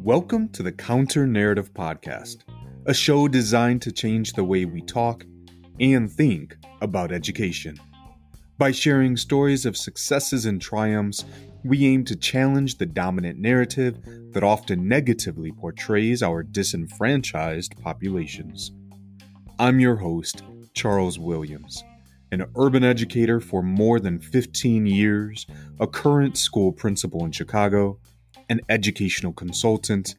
Welcome to the Counter Narrative Podcast, a show designed to change the way we talk and think about education. By sharing stories of successes and triumphs, we aim to challenge the dominant narrative that often negatively portrays our disenfranchised populations. I'm your host, Charles Williams, an urban educator for more than 15 years, a current school principal in Chicago, an educational consultant,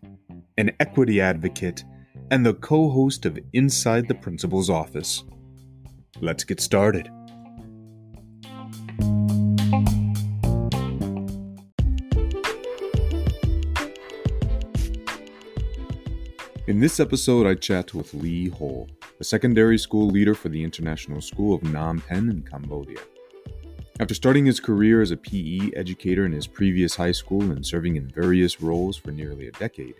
an equity advocate, and the co host of Inside the Principal's Office. Let's get started. In this episode, I chat with Lee Hole, a secondary school leader for the International School of Phnom Penh in Cambodia. After starting his career as a PE educator in his previous high school and serving in various roles for nearly a decade,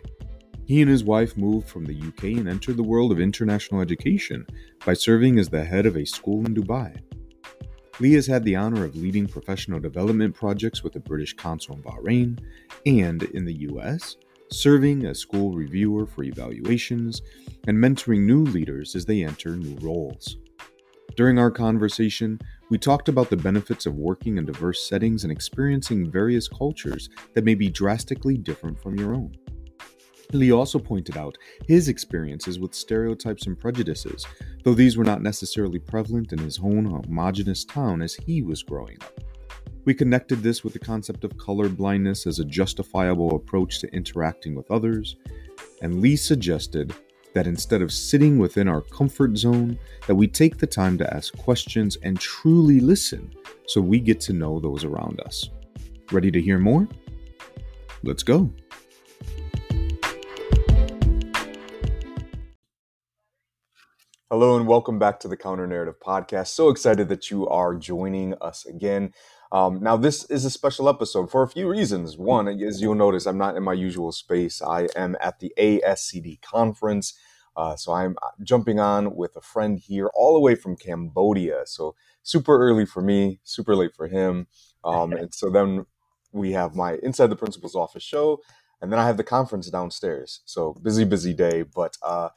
he and his wife moved from the UK and entered the world of international education by serving as the head of a school in Dubai. Lee has had the honor of leading professional development projects with the British Council in Bahrain and in the US, serving as school reviewer for evaluations and mentoring new leaders as they enter new roles. During our conversation, we talked about the benefits of working in diverse settings and experiencing various cultures that may be drastically different from your own. Lee also pointed out his experiences with stereotypes and prejudices, though these were not necessarily prevalent in his own homogenous town as he was growing up. We connected this with the concept of color blindness as a justifiable approach to interacting with others, and Lee suggested that instead of sitting within our comfort zone, that we take the time to ask questions and truly listen so we get to know those around us. Ready to hear more? Let's go. Hello and welcome back to the Counter Narrative Podcast. So excited that you are joining us again. Um, now, this is a special episode for a few reasons. One, as you'll notice, I'm not in my usual space. I am at the ASCD conference uh, so I'm uh, jumping on with a friend here all the way from Cambodia. So super early for me, super late for him. Um, and so then we have my Inside the Principal's Office show, and then I have the conference downstairs. So busy, busy day. But uh,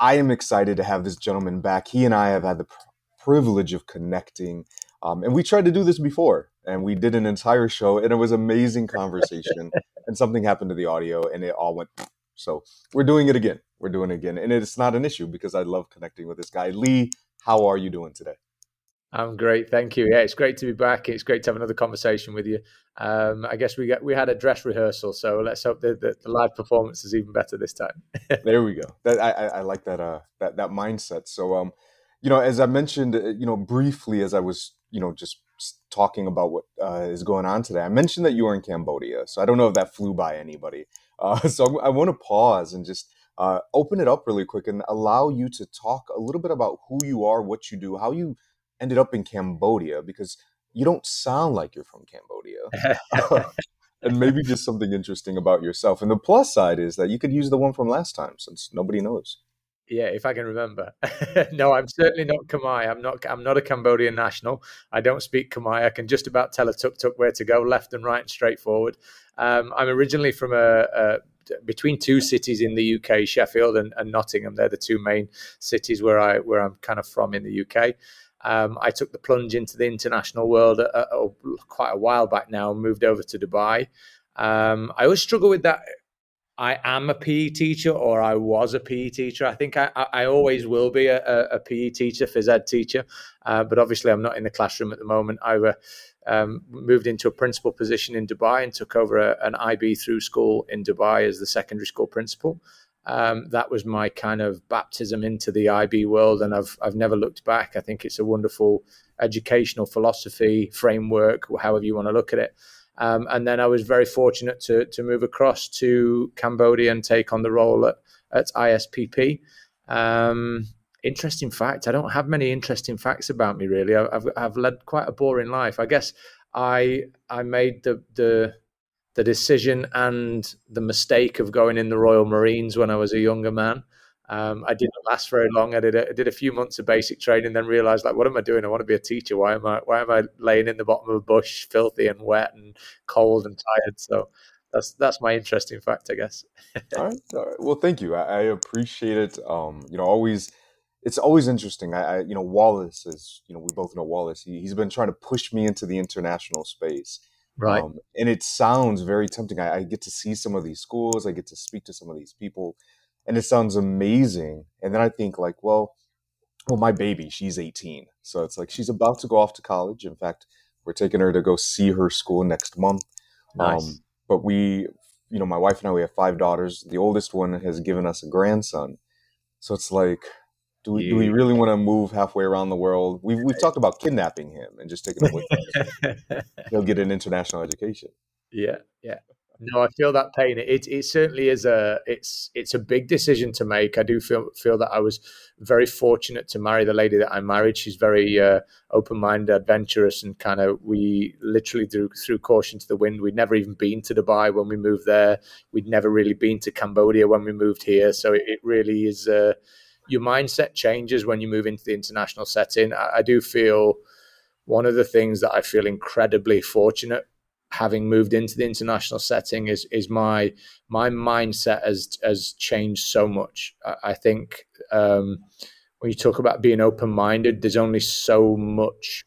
I am excited to have this gentleman back. He and I have had the pr- privilege of connecting. Um, and we tried to do this before, and we did an entire show, and it was amazing conversation. and something happened to the audio, and it all went. So we're doing it again we're doing it again. And it's not an issue because I love connecting with this guy. Lee, how are you doing today? I'm great, thank you. Yeah, it's great to be back. It's great to have another conversation with you. Um, I guess we get we had a dress rehearsal, so let's hope that the, the, live performance is even better this time. there we go. That I, I, like that uh that that mindset. So um, you know, as I mentioned, uh, you know, briefly as I was you know just talking about what uh, is going on today, I mentioned that you are in Cambodia. So I don't know if that flew by anybody. Uh, so I, I want to pause and just uh, open it up really quick and allow you to talk a little bit about who you are, what you do, how you ended up in Cambodia, because you don't sound like you're from Cambodia. and maybe just something interesting about yourself. And the plus side is that you could use the one from last time since nobody knows. Yeah, if I can remember. no, I'm certainly not Khmer. I'm not. I'm not a Cambodian national. I don't speak Khmer. I can just about tell a tuk tuk where to go, left and right, and straight forward. Um, I'm originally from a, a between two cities in the UK, Sheffield and, and, Nottingham. They're the two main cities where I where I'm kind of from in the UK. Um, I took the plunge into the international world uh, uh, quite a while back now. Moved over to Dubai. Um, I always struggle with that. I am a PE teacher, or I was a PE teacher. I think I, I always will be a, a PE teacher, phys ed teacher, uh, but obviously I'm not in the classroom at the moment. I uh, um, moved into a principal position in Dubai and took over a, an IB through school in Dubai as the secondary school principal. Um, that was my kind of baptism into the IB world, and I've I've never looked back. I think it's a wonderful educational philosophy framework, however you want to look at it. Um, and then I was very fortunate to to move across to Cambodia and take on the role at, at ISPP. Um, interesting fact. I don't have many interesting facts about me really. I've I've led quite a boring life. I guess I I made the the the decision and the mistake of going in the Royal Marines when I was a younger man. Um, I didn't last very long. I did a, I did a few months of basic training, then realized like, what am I doing? I want to be a teacher. Why am I why am I laying in the bottom of a bush, filthy and wet and cold and tired? So that's that's my interesting fact, I guess. all, right, all right. Well, thank you. I, I appreciate it. Um, you know, always it's always interesting. I, I, you know, Wallace is, you know, we both know Wallace. He, has been trying to push me into the international space. Right. Um, and it sounds very tempting. I, I, get to see some of these schools. I get to speak to some of these people and it sounds amazing. And then I think like, well, well, my baby, she's 18. So it's like, she's about to go off to college. In fact, we're taking her to go see her school next month. Nice. Um, but we, you know, my wife and I, we have five daughters. The oldest one has given us a grandson. So it's like, do we, do we really want to move halfway around the world? We've, we've talked about kidnapping him and just taking him away. He'll get an international education. Yeah, yeah. No, I feel that pain. It, it certainly is a it's it's a big decision to make. I do feel feel that I was very fortunate to marry the lady that I married. She's very uh, open minded, adventurous, and kind of we literally threw threw caution to the wind. We'd never even been to Dubai when we moved there. We'd never really been to Cambodia when we moved here. So it, it really is. Uh, your mindset changes when you move into the international setting. I, I do feel one of the things that I feel incredibly fortunate having moved into the international setting is is my my mindset has has changed so much. I, I think um, when you talk about being open minded, there's only so much.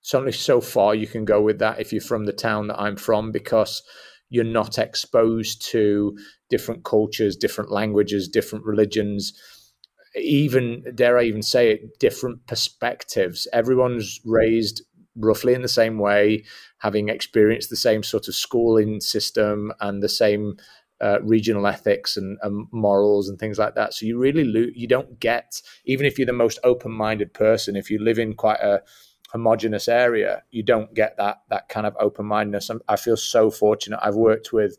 It's only so far you can go with that if you're from the town that I'm from, because you're not exposed to different cultures, different languages, different religions even dare I even say it, different perspectives. Everyone's raised roughly in the same way, having experienced the same sort of schooling system and the same uh, regional ethics and, and, morals and things like that. So you really lo- you don't get even if you're the most open-minded person, if you live in quite a homogenous area, you don't get that that kind of open-mindedness. I feel so fortunate. I've worked with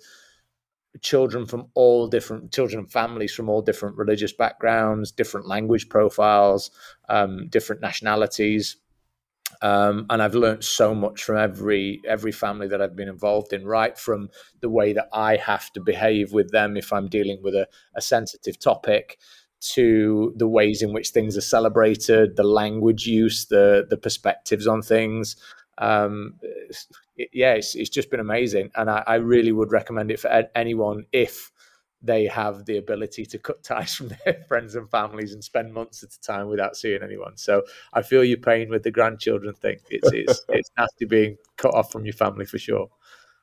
children from all different children and families from all different religious backgrounds, different language profiles, um, different nationalities. Um, and I've learned so much from every every family that I've been involved in, right from the way that I have to behave with them if I'm dealing with a, a sensitive topic, to the ways in which things are celebrated, the language use, the the perspectives on things um, it, yeah, it's, it's, just been amazing. And I, I, really would recommend it for anyone if they have the ability to cut ties from their friends and families and spend months at a time without seeing anyone. So I feel your pain with the grandchildren thing. It's, it's, it's nasty being cut off from your family for sure.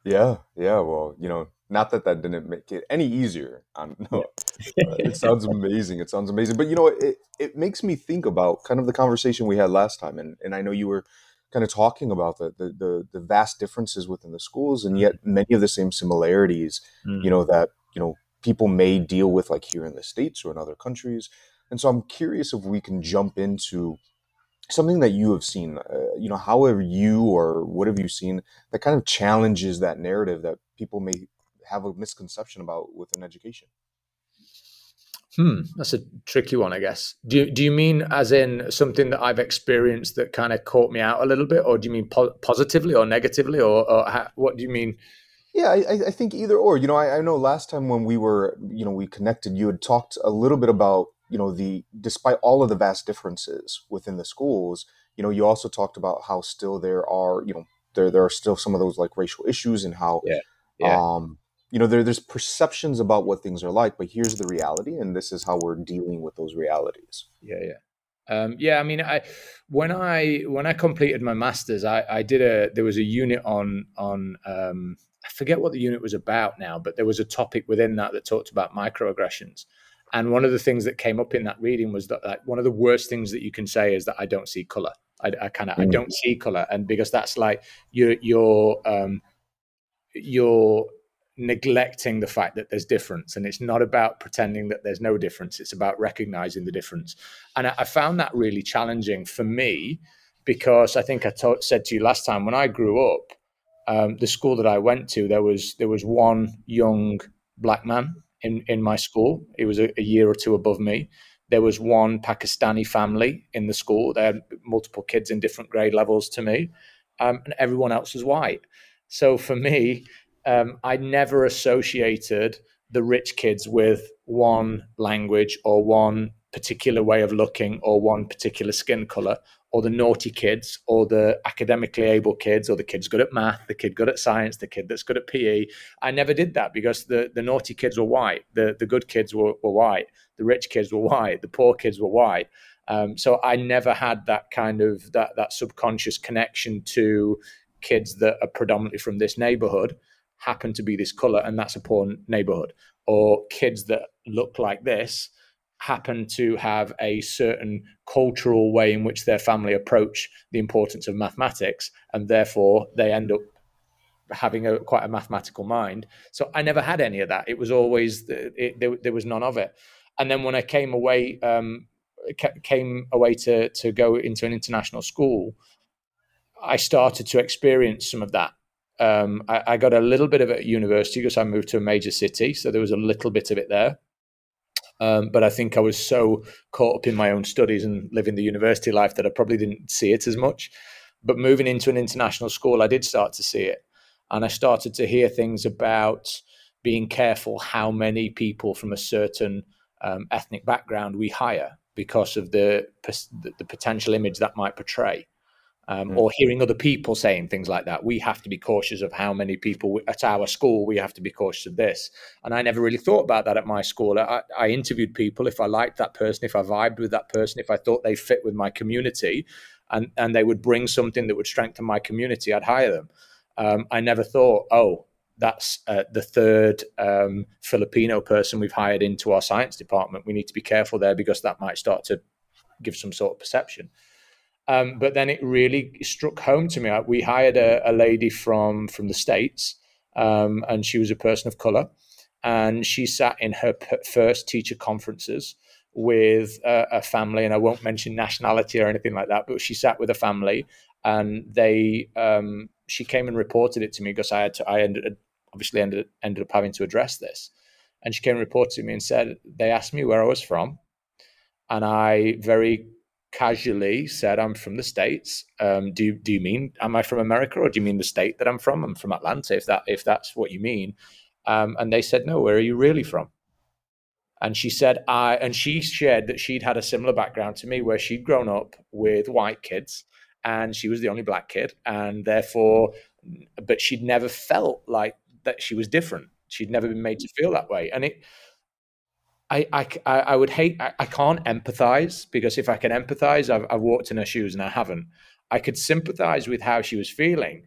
Yeah, yeah. Well, you know, not that that didn't make it any easier. No, it sounds amazing. It sounds amazing. But you know, it it makes me think about kind of the conversation we had last time, and and I know you were kind of talking about the, the, the the vast differences within the schools and yet many of the same similarities mm. you know that you know people may deal with like here in the states or in other countries and so i'm curious if we can jump into something that you have seen uh, you know how have you or what have you seen that kind of challenges that narrative that people may have a misconception about within education Hmm, that's a tricky one, I guess. Do you, do you mean as in something that I've experienced that kind of caught me out a little bit, or do you mean po- positively or negatively, or, or how, what do you mean? Yeah, I, I, think either or. You know, I, I, know last time when we were, you know, we connected, you had talked a little bit about, you know, the despite all of the vast differences within the schools, you know, you also talked about how still there are, you know, there there are still some of those like racial issues and how, yeah, yeah. um, you know there, there's perceptions about what things are like but here's the reality and this is how we're dealing with those realities yeah yeah um, yeah, I mean, I when I when I completed my masters, I, I did a there was a unit on on um, I forget what the unit was about now, but there was a topic within that that talked about microaggressions. And one of the things that came up in that reading was that like, one of the worst things that you can say is that I don't see color. I, I kind of mm. I don't see color, and because that's like you're you're um, you're neglecting the fact that there's difference and it's not about pretending that there's no difference it's about recognizing the difference and i, I found that really challenging for me because i think i said to you last time when i grew up um, the school that i went to there was there was one young black man in in my school. He was a, a year or two above me. There was one pakistani family in the school. They had multiple kids in different grade levels to me um, and everyone else was white. So for me um, I never associated the rich kids with one language or one particular way of looking or one particular skin color or the naughty kids or the academically able kids or the kids good at math the kid good at science the kid that's good at pe i never did that because the, the naughty kids were white the, the good kids were, were white the rich kids were white the poor kids were white. Um, so i never had that kind of that, that subconscious connection to kids that are predominantly from this neighborhood happen to be this color and that's a poor neighborhood. Or kids that look like this happen to have a certain cultural way in which their family approach the importance of mathematics and therefore they end up having a quite a mathematical mind. So i never had any of that. It was always it, there, there was none of it. And then when i came away um, came away to to go into an international school i started to experience some of that. Um, I, I, got a little bit of it at university because I moved to a major city, so there was a little bit of it there. Um, but I think I was so caught up in my own studies and living the university life that I probably didn't see it as much. But moving into an international school, I did start to see it, and I started to hear things about being careful how many people from a certain um, ethnic background we hire because of the the potential image that might portray um, mm. or hearing other people saying things like that. We have to be cautious of how many people at our school. We have to be cautious of this. And I never really thought about that at my school. I, I interviewed people if I liked that person, if I vibed with that person, if I thought they fit with my community, and and they would bring something that would strengthen my community. I'd hire them. Um, I never thought, oh, that's uh, the third um, Filipino person we've hired into our science department. We need to be careful there because that might start to give some sort of perception. Um, but then it really struck home to me. We hired a, a lady from from the states, um, and she was a person of color, and she sat in her p- first teacher conferences with a, a, family, and I won't mention nationality or anything like that, but she sat with a family, and they um, she came and reported it to me because I had to, I ended obviously ended ended up having to address this, and she came and reported to me and said they asked me where I was from, and I very casually said, I'm from the States. Um, do, you, do you mean, am I from America or do you mean the state that I'm from? I'm from Atlanta, if, that, if that's what you mean. Um, and they said, no, where are you really from? And she said, I, and she shared that she'd had a similar background to me where she'd grown up with white kids and she was the only black kid. And therefore, but she'd never felt like that she was different. She'd never been made to feel that way. And it, I, I, I would hate, I, I can't empathize because if I can empathize, I've, I've walked in her shoes and I haven't. I could sympathize with how she was feeling,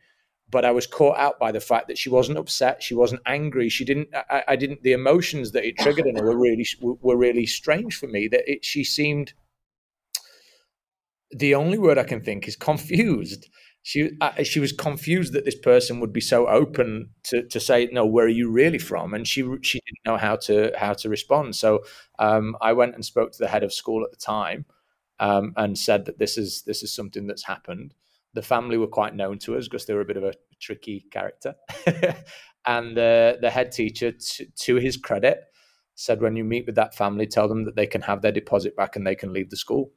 but I was caught out by the fact that she wasn't upset, she wasn't angry, she didn't. I, I didn't. The emotions that it triggered in her were really were really strange for me. That it, she seemed. The only word I can think is confused. She uh, she was confused that this person would be so open to, to say no where are you really from? And she she didn't know how to how to respond. So um, I went and spoke to the head of school at the time um, and said that this is this is something that's happened. The family were quite known to us because they were a bit of a tricky character. And uh, the head teacher t- to his credit said when you meet with that family tell them that they can have their deposit back and they can leave the school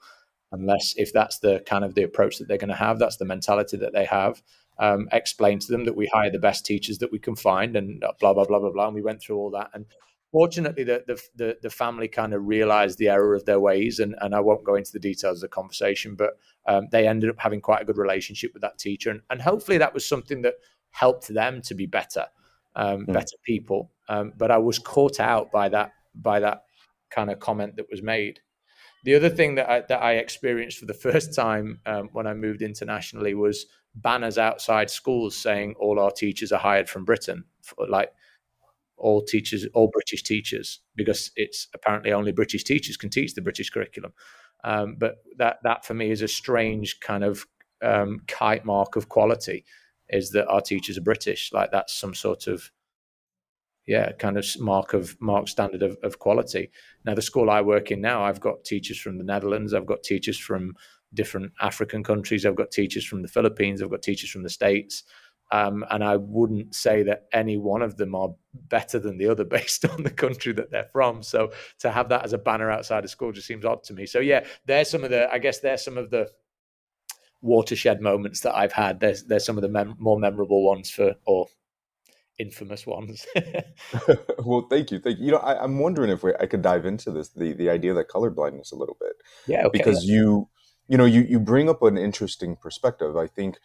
unless if that's the kind of the approach that they're going to have, that's the mentality that they have. Um, explain to them that we hire the best teachers that we can find, and blah blah blah blah blah. And we went through all that, and fortunately, the the the, the family kind of realised the error of their ways, and and I won't go into the details of the conversation, but um, they ended up having quite a good relationship with that teacher, and and hopefully that was something that helped them to be better, um, mm. better people. Um, but I was caught out by that by that kind of comment that was made. The other thing that I, that I experienced for the first time um, when I moved internationally was banners outside schools saying all our teachers are hired from Britain, like all teachers, all British teachers, because it's apparently only British teachers can teach the British curriculum. Um, but that that for me is a strange kind of um, kite mark of quality, is that our teachers are British. Like that's some sort of yeah, kind of mark of mark standard of, of quality. Now, the school I work in now, I've got teachers from the Netherlands, I've got teachers from different African countries, I've got teachers from the Philippines, I've got teachers from the States. Um, and I wouldn't say that any one of them are better than the other based on the country that they're from. So to have that as a banner outside of school just seems odd to me. So yeah, there's some of the, I guess there's some of the watershed moments that I've had. There's there's some of the mem- more memorable ones for, or infamous ones. well, thank you, thank you. You know, I, am wondering if we, I could dive into this the the idea that color blindness a little bit. Yeah, okay, because yeah. you you know you you bring up an interesting perspective. I think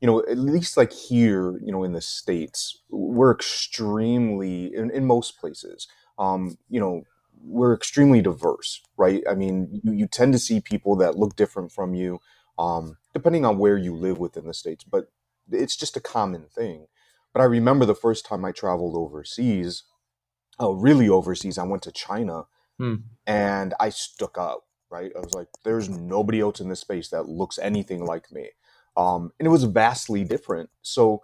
you know at least like here you know in the states we're extremely in, in most places um you know we're extremely diverse right i mean you, you tend to see people that look different from you um depending on where you live within the states but it's just a common thing but I remember the first time I traveled overseas, oh, really overseas, I went to China hmm. and I stuck out, right? I was like, there's nobody else in this space that looks anything like me. Um, and it was vastly different. So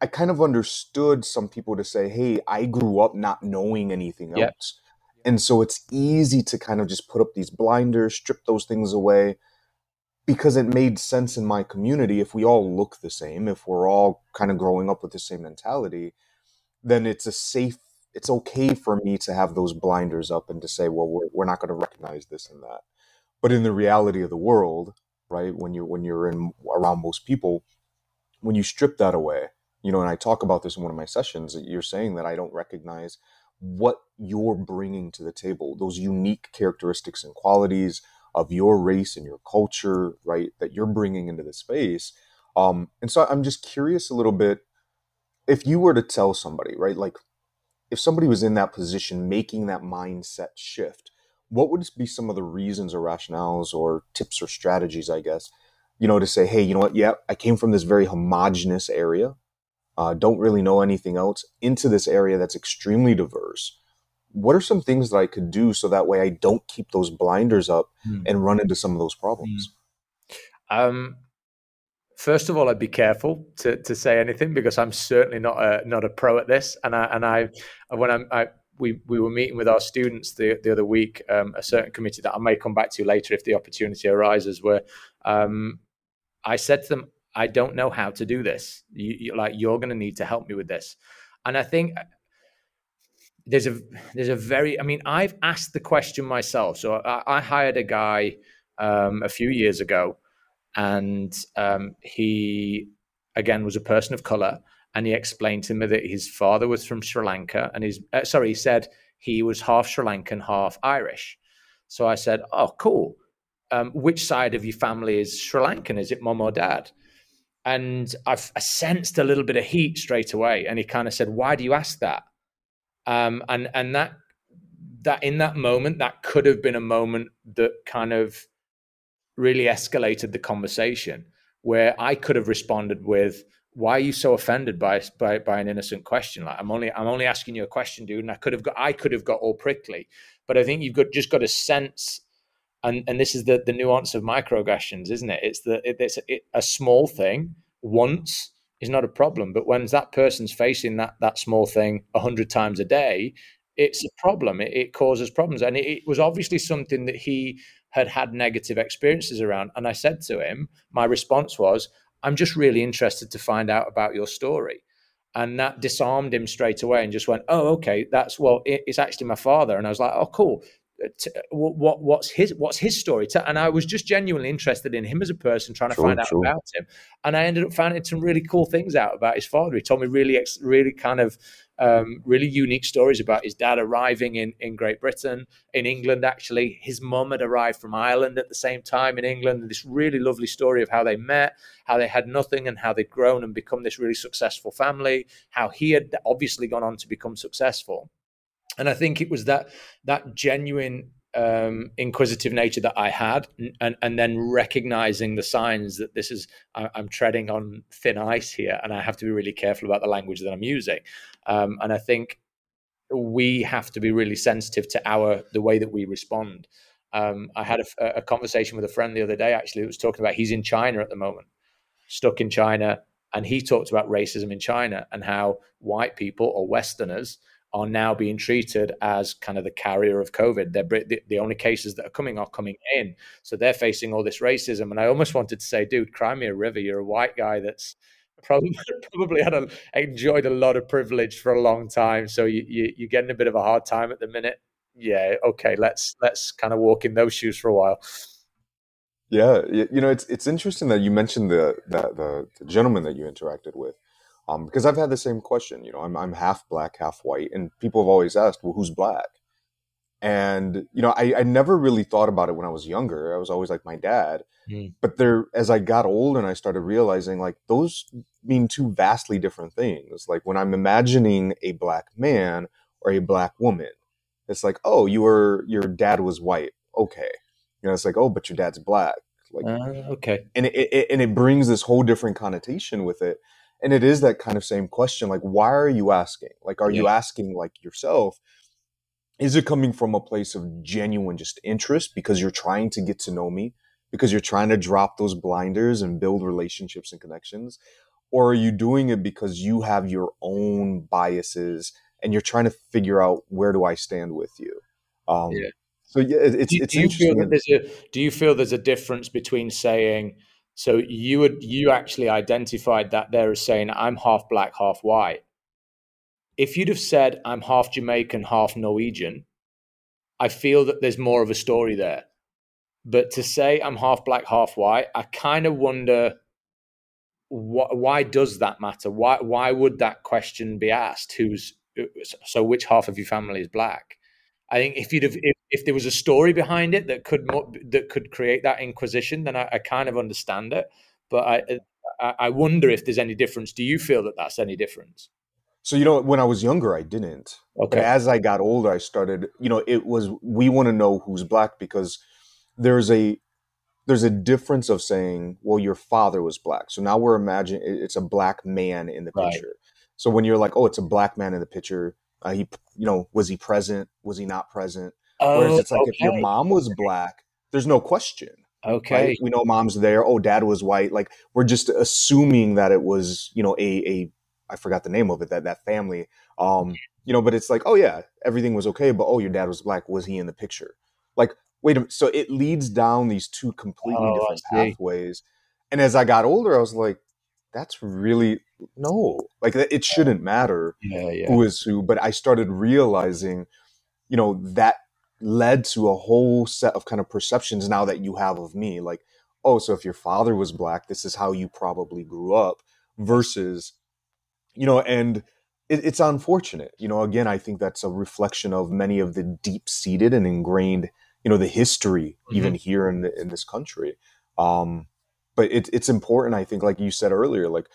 I kind of understood some people to say, hey, I grew up not knowing anything yep. else. And so it's easy to kind of just put up these blinders, strip those things away, because it made sense in my community if we all look the same if we're all kind of growing up with the same mentality then it's a safe it's okay for me to have those blinders up and to say well we're, we're not going to recognize this and that. But in the reality of the world right when you when you're in around most people when you strip that away you know and i talk about this in one of my sessions you're saying that i don't recognize what you're bringing to the table those unique characteristics and qualities of your race and your culture, right, that you're bringing into the space. Um, and so I'm just curious a little bit if you were to tell somebody, right, like if somebody was in that position making that mindset shift, what would be some of the reasons or rationales or tips or strategies, I guess, you know, to say, hey, you know what, yeah, I came from this very homogenous area, uh, don't really know anything else, into this area that's extremely diverse what are some things that I could do so that way I don't keep those blinders up mm. and run into some of those problems? Mm. Um, first of all, I'd be careful to, to say anything because I'm certainly not a not a pro at this. And I and I when I'm I, we we were meeting with our students the the other week, um, a certain committee that I may come back to later if the opportunity arises, where um, I said to them, I don't know how to do this. You, you like you're going to need to help me with this. And I think there's a there's a very I mean I've asked the question myself. So I, I hired a guy um, a few years ago, and um, he again was a person of color, and he explained to me that his father was from Sri Lanka, and his uh, sorry he said he was half Sri Lankan, half Irish. So I said, "Oh, cool. Um, which side of your family is Sri Lankan? Is it mom or dad?" And I've, I sensed a little bit of heat straight away, and he kind of said, "Why do you ask that?" Um, and and that that in that moment that could have been a moment that kind of really escalated the conversation where I could have responded with why are you so offended by by by an innocent question? Like I'm only I'm only asking you a question dude and I could have got I could have got all prickly. But I think you've got just got a sense and and this is the the nuance of microaggressions isn't it? It's the it, it's a, it, a small thing once is not a problem. But when that person's facing that that small thing a hundred times a day, it's a problem. It, it causes problems, and it, it, was obviously something that he had had negative experiences around. And I said to him, my response was, "I'm just really interested to find out about your story." And that disarmed him straight away, and just went, "Oh, okay, that's well, it's actually my father." And I was like, "Oh, cool." What what's his what's his story to, and I was just genuinely interested in him as a person trying to find out about him. And I ended up finding some really cool things out about his father. He told me really really kind of um, really unique stories about his dad arriving in in Great Britain in England actually. His mum had arrived from Ireland at the same time in England and this really lovely story of how they met how they had nothing and how they'd grown and become this really successful family how he had obviously gone on to become successful and I think it was that that genuine um, inquisitive nature that I had, and and then recognizing the signs that this is I, am treading on thin ice here, and I have to be really careful about the language that I'm using. Um, and I think we have to be really sensitive to our the way that we respond. Um, I had a, a, conversation with a friend the other day actually who was talking about he's in China at the moment, stuck in China, and he talked about racism in China and how white people or Westerners are now being treated as kind of the carrier of COVID. They're the, the only cases that are coming are coming in, so they're facing all this racism. And I almost wanted to say, dude, cry me a river. You're a white guy that's probably probably had a, enjoyed a lot of privilege for a long time, so you, you you're getting a bit of a hard time at the minute. Yeah, okay, let's let's kind of walk in those shoes for a while. Yeah, you know, it's it's interesting that you mentioned the the, the gentleman that you interacted with Um, because I've had the same question. You know, I'm I'm half black, half white, and people have always asked, "Well, who's black?" And you know, I, I never really thought about it when I was younger. I was always like my dad. Mm. But there, as I got older, and I started realizing like those mean two vastly different things. Like when I'm imagining a black man or a black woman, it's like, oh, you were your dad was white. Okay, you know, it's like, oh, but your dad's black. Like, uh, okay, and it, it and it brings this whole different connotation with it. And it is that kind of same question. Like, why are you asking? Like, are yeah. you asking like yourself? is it coming from a place of genuine just interest because you're trying to get to know me because you're trying to drop those blinders and build relationships and connections or are you doing it because you have your own biases and you're trying to figure out where do i stand with you um, yeah. so yeah it's, do, it's do interesting you there's a, do you feel there's a difference between saying so you would you actually identified that there as saying i'm half black half white if you'd have said I'm half Jamaican, half Norwegian, I feel that there's more of a story there. But to say I'm half black, half white, I kind of wonder wh- why does that matter? Why why would that question be asked? Who's so which half of your family is black? I think if you'd have if, if there was a story behind it that could that could create that inquisition, then I, I kind of understand it. But I, I I wonder if there's any difference. Do you feel that that's any difference? So you know, when I was younger, I didn't. Okay. But as I got older, I started. You know, it was we want to know who's black because there's a there's a difference of saying, well, your father was black. So now we're imagining it's a black man in the right. picture. So when you're like, oh, it's a black man in the picture, uh, he, you know, was he present? Was he not present? Oh, Whereas it's like okay. if your mom was black, there's no question. Okay. Right? We know mom's there. Oh, dad was white. Like we're just assuming that it was, you know, a a I forgot the name of it that that family. Um, you know, but it's like, oh yeah, everything was okay, but oh, your dad was black. Was he in the picture? Like, wait a minute. So it leads down these two completely oh, different pathways. And as I got older, I was like, that's really no, like it shouldn't matter yeah, yeah. who is who. But I started realizing, you know, that led to a whole set of kind of perceptions now that you have of me. Like, oh, so if your father was black, this is how you probably grew up versus you know, and it, it's unfortunate. You know, again, I think that's a reflection of many of the deep seated and ingrained, you know, the history mm-hmm. even here in the, in this country. Um, but it, it's important, I think, like you said earlier, like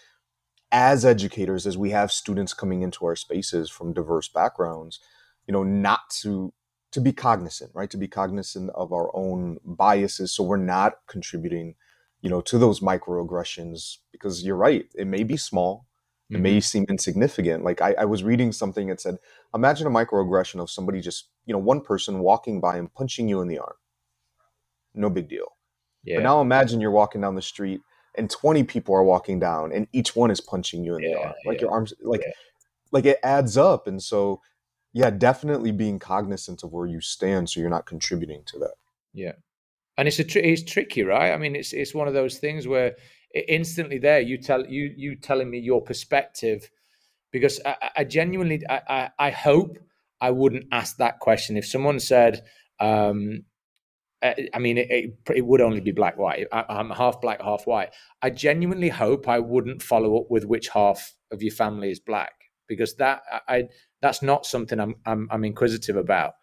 as educators, as we have students coming into our spaces from diverse backgrounds, you know, not to to be cognizant, right? To be cognizant of our own biases, so we're not contributing, you know, to those microaggressions. Because you're right, it may be small, it mm-hmm. may seem insignificant. Like I, I, was reading something that said, imagine a microaggression of somebody just, you know, one person walking by and punching you in the arm. No big deal. Yeah. But now imagine you're walking down the street and 20 people are walking down and each one is punching you in yeah, the arm. Like yeah. your arms, like, like it adds up. And so, yeah, definitely being cognizant of where you stand so you're not contributing to that. Yeah. And it's a tr- it's tricky, right? I mean, it's it's one of those things where instantly there you tell you you telling me your perspective because I, I genuinely I, I, hope I wouldn't ask that question if someone said um, I mean it, it, it, would only be black white. I, am half black half white. I genuinely hope I wouldn't follow up with which half of your family is black because that I that's not something I'm I'm, I'm inquisitive about.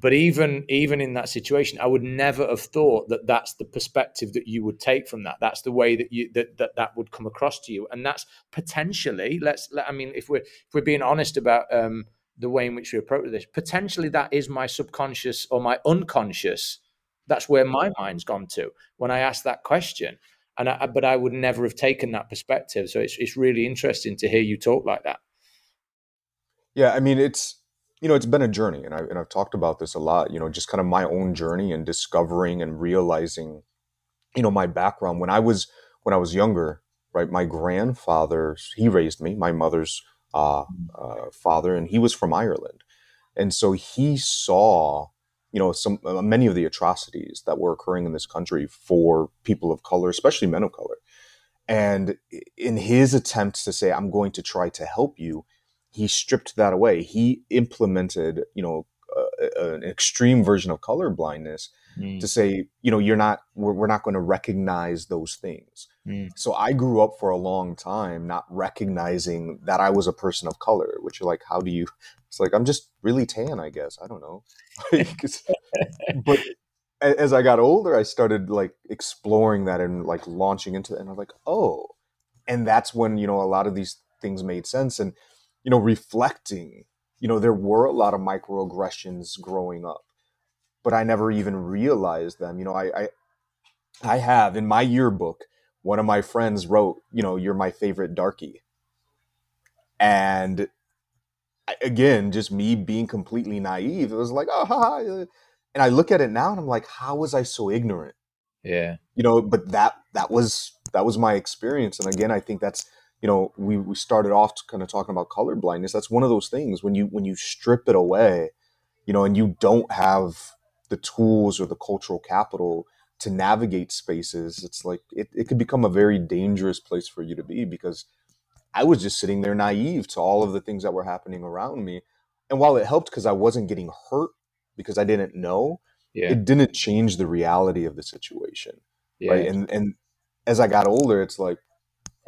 But even even in that situation i would never have thought that that's the perspective that you would take from that. That's the way that you that that, that would come across to you. And that's potentially let's let, i mean if we're if we're being honest about um, the way in which we approach this potentially that is my subconscious or my unconscious that's where my mind's gone to when i ask that question. And I, but i would never have taken that perspective. So it's it's really interesting to hear you talk like that. Yeah i mean it's you know, it's been a journey, and I and I've talked about this a lot. You know, just kind of my own journey and discovering and realizing, you know, my background. When I was when I was younger. Right, my grandfather he raised me, my mother's uh, uh, father, and he was from Ireland, and so he saw, you know, some uh, many of the atrocities that were occurring in this country for people of color, especially men of color. And in his attempts to say, "I'm going to try to help you," he stripped that away. He implemented, you know, a, an extreme version of color blindness mm. to say, you know, you're not, we're, we're not going to recognize those things. Mm. So I grew up for a long time not recognizing that I was a person of color, which you're like, how do you, it's like, I'm just really tan, I guess. I don't know. but as I got older, I started like exploring that and like launching into it. And I'm like, oh, and that's when, you know, a lot of these things made sense. And, you know, reflecting, you know, there were a lot of microaggressions growing up but I never even realized them. You know, I, I, I have in my yearbook, one of my friends wrote, you know, you're my favorite darkie. And again, just me being completely naive, it was like, oh, ha, ha. and I look at it now and I'm like, how was I so ignorant? Yeah. You know, but that, that was, that was my experience. And again, I think that's, you know, we, we started off kind of talking about color blindness. That's one of those things when you, when you strip it away, you know, and you don't have the tools or the cultural capital to navigate spaces, it's like it, it could become a very dangerous place for you to be because I was just sitting there naive to all of the things that were happening around me. And while it helped because I wasn't getting hurt because I didn't know, yeah. it didn't change the reality of the situation. Yeah. Right. And and as I got older, it's like,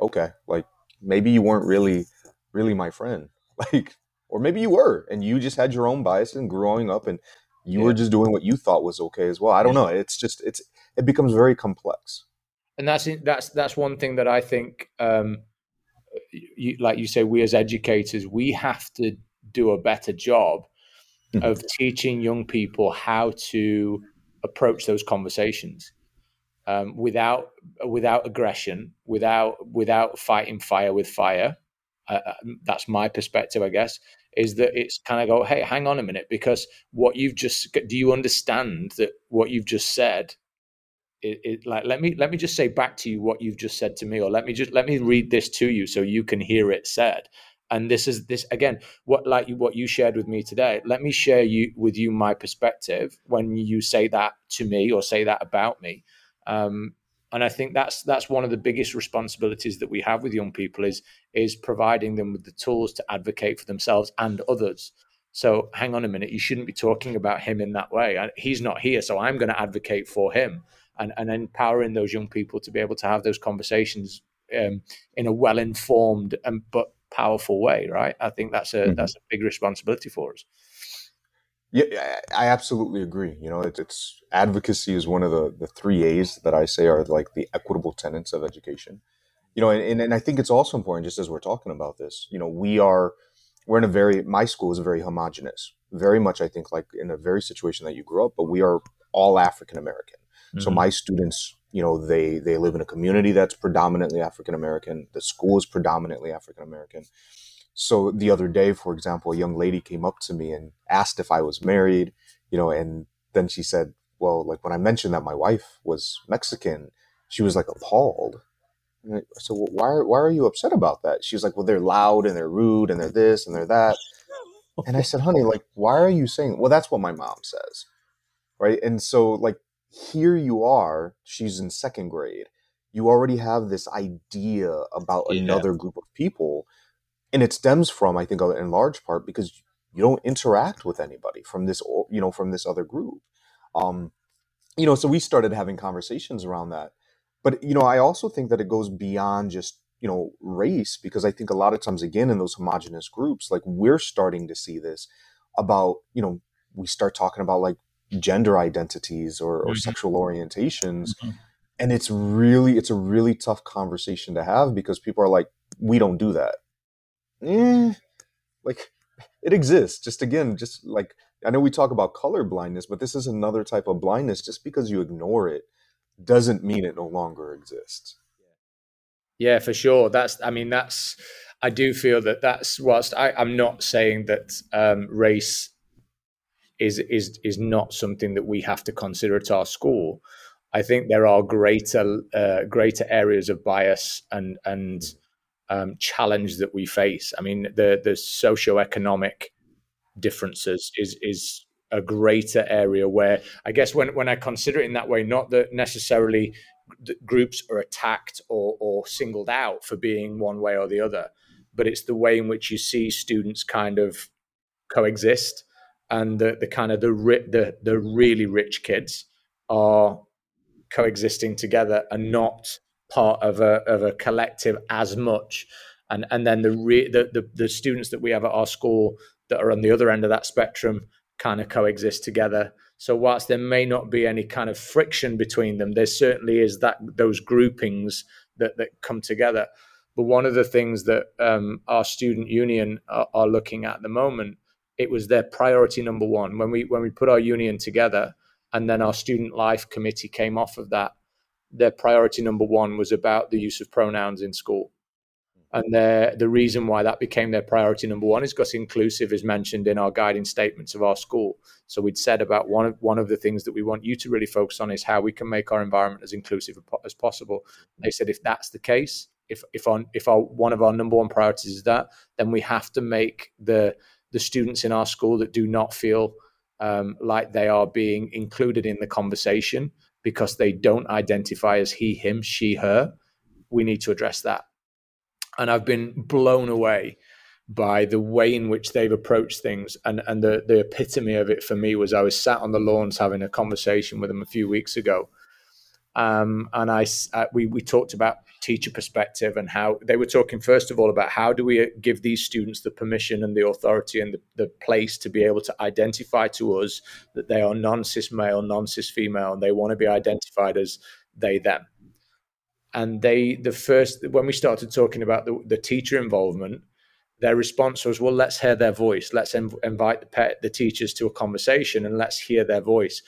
okay, like maybe you weren't really, really my friend. Like, or maybe you were, and you just had your own bias and growing up and you yeah. were just doing what you thought was okay as well. I don't know. It's just it's it becomes very complex. And that's that's that's one thing that I think, um, you, like you say, we as educators we have to do a better job mm-hmm. of teaching young people how to approach those conversations um, without without aggression, without without fighting fire with fire. Uh, uh that's my perspective, I guess is that it's kind of go, hey, hang on a minute, because what you've just do you understand that what you've just said? It, it, like let me let me just say back to you what you've just said to me, or let me just let me read this to you so you can hear it said. And this is this again, what like what you shared with me today. Let me share you with you my perspective when you say that to me or say that about me. Um, and I think that's that's one of the biggest responsibilities that we have with young people is is providing them with the tools to advocate for themselves and others. So hang on a minute, you shouldn't be talking about him in that way. He's not here, so I'm going to advocate for him and and empowering those young people to be able to have those conversations um, in a well informed and but powerful way. Right? I think that's a mm-hmm. that's a big responsibility for us. Yeah, I absolutely agree. You know, it's, it's advocacy is one of the, the three A's that I say are like the equitable tenets of education. You know, and, and I think it's also important, just as we're talking about this, you know, we are, we're in a very, my school is very homogenous, very much, I think, like in a very situation that you grew up, but we are all African American. Mm-hmm. So my students, you know, they, they live in a community that's predominantly African American. The school is predominantly African American so the other day, for example, a young lady came up to me and asked if I was married, you know, and then she said, well, like when I mentioned that my wife was Mexican, she was like appalled. And I said, well, why, why are you upset about that? She was like, well, they're loud and they're rude and they're this and they're that. And I said, honey, like, why are you saying, well, that's what my mom says. Right. And so like, here you are, she's in second grade. You already have this idea about yeah. another group of people and it stems from i think in large part because you don't interact with anybody from this you know from this other group um you know so we started having conversations around that but you know i also think that it goes beyond just you know race because i think a lot of times again in those homogenous groups like we're starting to see this about you know we start talking about like gender identities or, or mm-hmm. sexual orientations mm-hmm. and it's really it's a really tough conversation to have because people are like we don't do that eh, like it exists. Just again, just like I know we talk about color blindness, but this is another type of blindness. Just because you ignore it doesn't mean it no longer exists. Yeah, for sure. That's I mean that's I do feel that that's whilst I, I'm not saying that um, race is is is not something that we have to consider at our school. I think there are greater uh, greater areas of bias and and um, challenge that we face. I mean, the the socioeconomic differences is is a greater area where I guess when when I consider it in that way, not that necessarily groups are attacked or or singled out for being one way or the other, but it's the way in which you see students kind of coexist. and the, the kind of the, the the really rich kids are coexisting together and not part of a of a collective as much. And and then the, re, the the the students that we have at our school that are on the other end of that spectrum kind of coexist together. So whilst there may not be any kind of friction between them, there certainly is that those groupings that that come together. But one of the things that um, our student union are, are, looking at, at the moment, it was their priority number one when we when we put our union together, and then our student life committee came off of that. Their priority number one was about the use of pronouns in school, and the the reason why that became their priority number one is because inclusive is mentioned in our guiding statements of our school. So we'd said about one of one of the things that we want you to really focus on is how we can make our environment as inclusive as possible. They said if that's the case, if if on if our one of our number one priorities is that, then we have to make the the students in our school that do not feel um, like they are being included in the conversation because they don't identify as he, him, she, her. We need to address that. And I've been blown away by the way in which they've approached things. And, and the, the epitome of it for me was I was sat on the lawns having a conversation with them a few weeks ago. Um, and I, uh, we, we talked about teacher perspective and how they were talking first of all about how do we give these students the permission and the authority and the, the place to be able to identify to us that they are non-cis male non-cis female and they want to be identified as they them. And they the first when we started talking about the, the teacher involvement their response was well let's hear their voice. Let's inv- invite the, the teachers to a conversation and let's hear their voice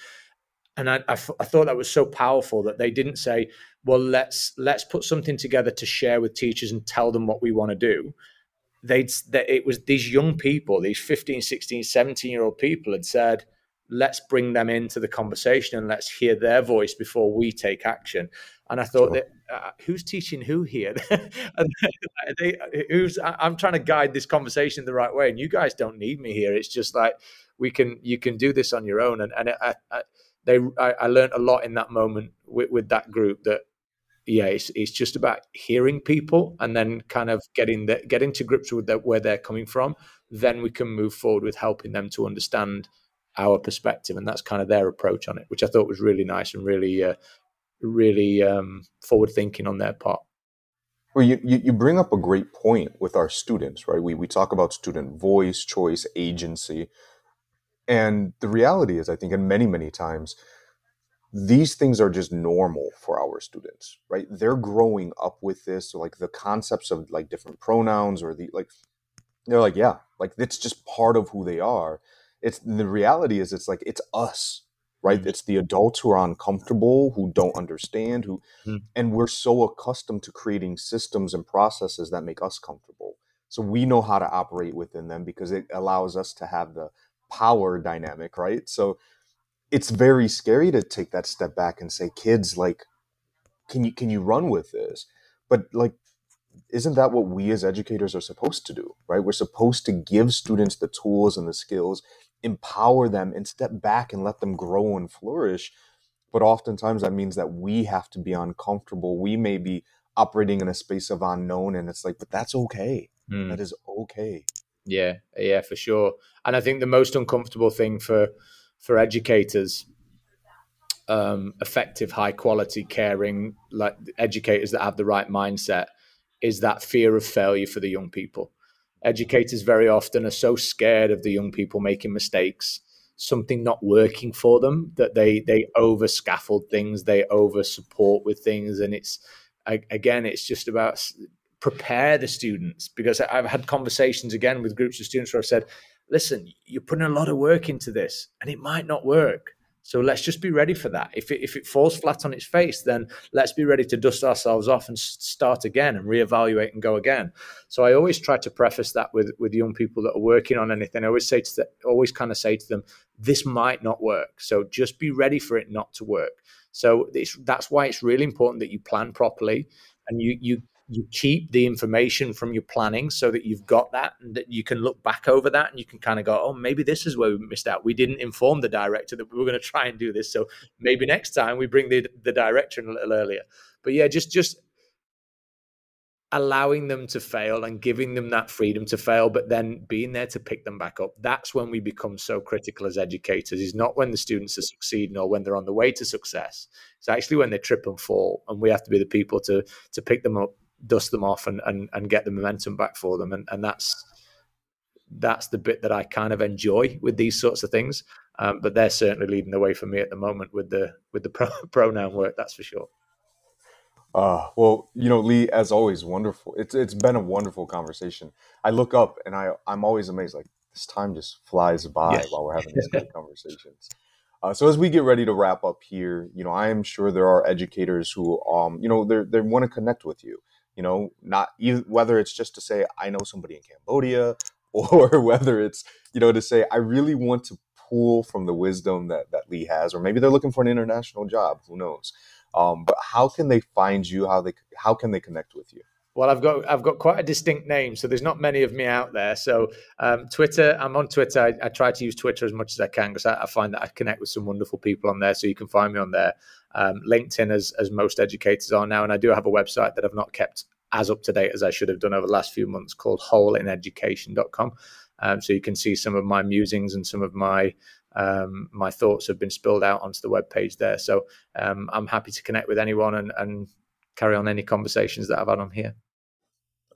and I, I, f- I thought that was so powerful that they didn't say well let's let's put something together to share with teachers and tell them what we want to do. They'd that it was these young people these 15 16 17 year old people had said let's bring them into the conversation and let's hear their voice before we take action. And i thought sure. that uh, who's teaching who here? They, who's i'm trying to guide this conversation the right way and you guys don't need me here. It's just like we can you can do this on your own. And and I, I, they I, I learned a lot in that moment with, with that group that yeah, it's, it's just about hearing people and then kind of getting the, getting to grips with the, where they're coming from. Then we can move forward with helping them to understand our perspective, and that's kind of their approach on it, which I thought was really nice and really, uh, really um, forward thinking on their part. Well, you, you bring up a great point with our students, right? We, we talk about student voice, choice, agency. And the reality is, I think, and many, many times, these things are just normal for our students right they're growing up with this so like the concepts of like different pronouns or the like they're like yeah like it's just part of who they are it's the reality is it's like it's us right mm-hmm. it's the adults who are uncomfortable who don't understand who mm-hmm. and we're so accustomed to creating systems and processes that make us comfortable so we know how to operate within them because it allows us to have the power dynamic right? So it's very scary to take that step back and say kids like can you can you run with this? But like isn't that what we as educators are supposed to do right? We're supposed to give students the tools and the skills empower them and step back and let them grow and flourish. But oftentimes that means that we have to be uncomfortable. We may be operating in a space of unknown and it's like but that's okay. Mm. that is okay yeah yeah for sure and i think the most uncomfortable thing for for educators um, effective, high quality, caring, like educators that have the right mindset, is that fear of failure for the young people. Educators very often are so scared of the young people making mistakes, something not working for them, that they they over scaffold things, they over support with things, and it's again, it's just about prepare the students because I've had conversations again with groups of students where I've said, listen, you're putting a lot of work into this and it might not work. So let's just be ready for that. If it, if it falls flat on its face, then let's be ready to dust ourselves off and start again and reevaluate and go again. So I always try to preface that with with young people that are working on anything. I always say to them, always kind of say to them, this might not work. So just be ready for it not to work. So that's why it's really important that you plan properly and you you you keep the information from your planning so that you've got that and that you can look back over that and you can kind of go, oh, maybe this is where we missed out. We didn't inform the director that we were going to try and do this. So maybe next time we bring the, the director in a little earlier. But yeah, just just allowing them to fail and giving them that freedom to fail, but then being there to pick them back up. That's when we become so critical as educators, is not when the students are succeeding or when they're on the way to success. It's actually when they trip and fall. And we have to be the people to to pick them up, dust them off and and, and get the momentum back for them. And and that's that's the bit that I kind of enjoy with these sorts of things. Um, but they're certainly leading the way for me at the moment with the with the pro- pronoun work. That's for sure. Uh, well, you know, Lee, as always, wonderful. It's it's been a wonderful conversation. I look up and I I'm always amazed. Like this time just flies by yes. while we're having these great conversations. Uh, so as we get ready to wrap up here, you know, I am sure there are educators who, um, you know, they they want to connect with you. You know, not even, whether it's just to say I know somebody in Cambodia, or whether it's you know to say I really want to pull from the wisdom that that Lee has, or maybe they're looking for an international job. Who knows? Um, but how can they find you? How they how can they connect with you? Well, I've got I've got quite a distinct name, so there's not many of me out there. So um, Twitter, I'm on Twitter. I, I, try to use Twitter as much as I can because I, I, find that I connect with some wonderful people on there. So you can find me on there. Um, LinkedIn, as as most educators are now, and I do have a website that I've not kept as up to date as I should have done over the last few months called holeineducation.com. Um, so you can see some of my musings and some of my um, my thoughts have been spilled out onto the web page there. So um, I'm happy to connect with anyone and, and carry on any conversations that I've had on here.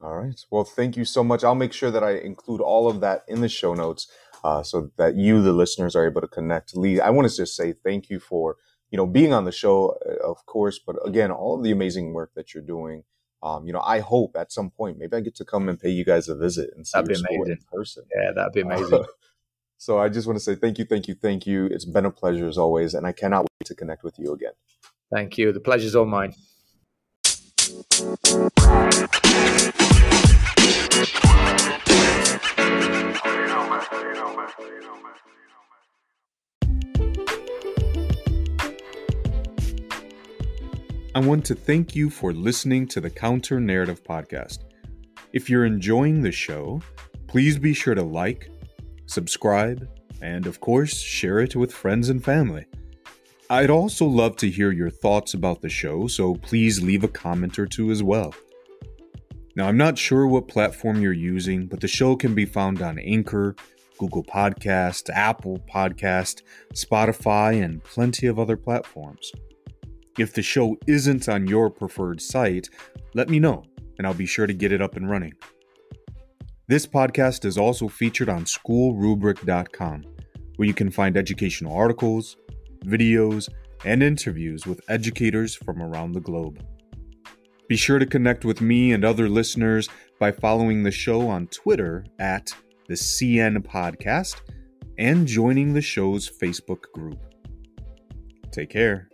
All right. Well, thank you so much. I'll make sure that I include all of that in the show notes uh, so that you, the listeners, are able to connect. Lee, I want to just say thank you for you know being on the show, uh, of course, but again, all of the amazing work that you're doing. Um, you know, I hope at some point maybe I get to come and pay you guys a visit and see that'd your school in person. Yeah, that'd be amazing. so I just want to say thank you, thank you, thank you. It's been a pleasure as always, and I cannot wait to connect with you again. Thank you. The pleasure's all mine. I want to thank you for listening to the Counter Narrative Podcast. If you're enjoying the show, please be sure to like, subscribe, and of course, share it with friends and family. I'd also love to hear your thoughts about the show, so please leave a comment or two as well. Now, I'm not sure what platform you're using, but the show can be found on Anchor, Google Podcast, Apple Podcast, Spotify, and plenty of other platforms. If the show isn't on your preferred site, let me know and I'll be sure to get it up and running. This podcast is also featured on schoolrubric.com, where you can find educational articles, videos, and interviews with educators from around the globe. Be sure to connect with me and other listeners by following the show on Twitter at the CN Podcast and joining the show's Facebook group. Take care.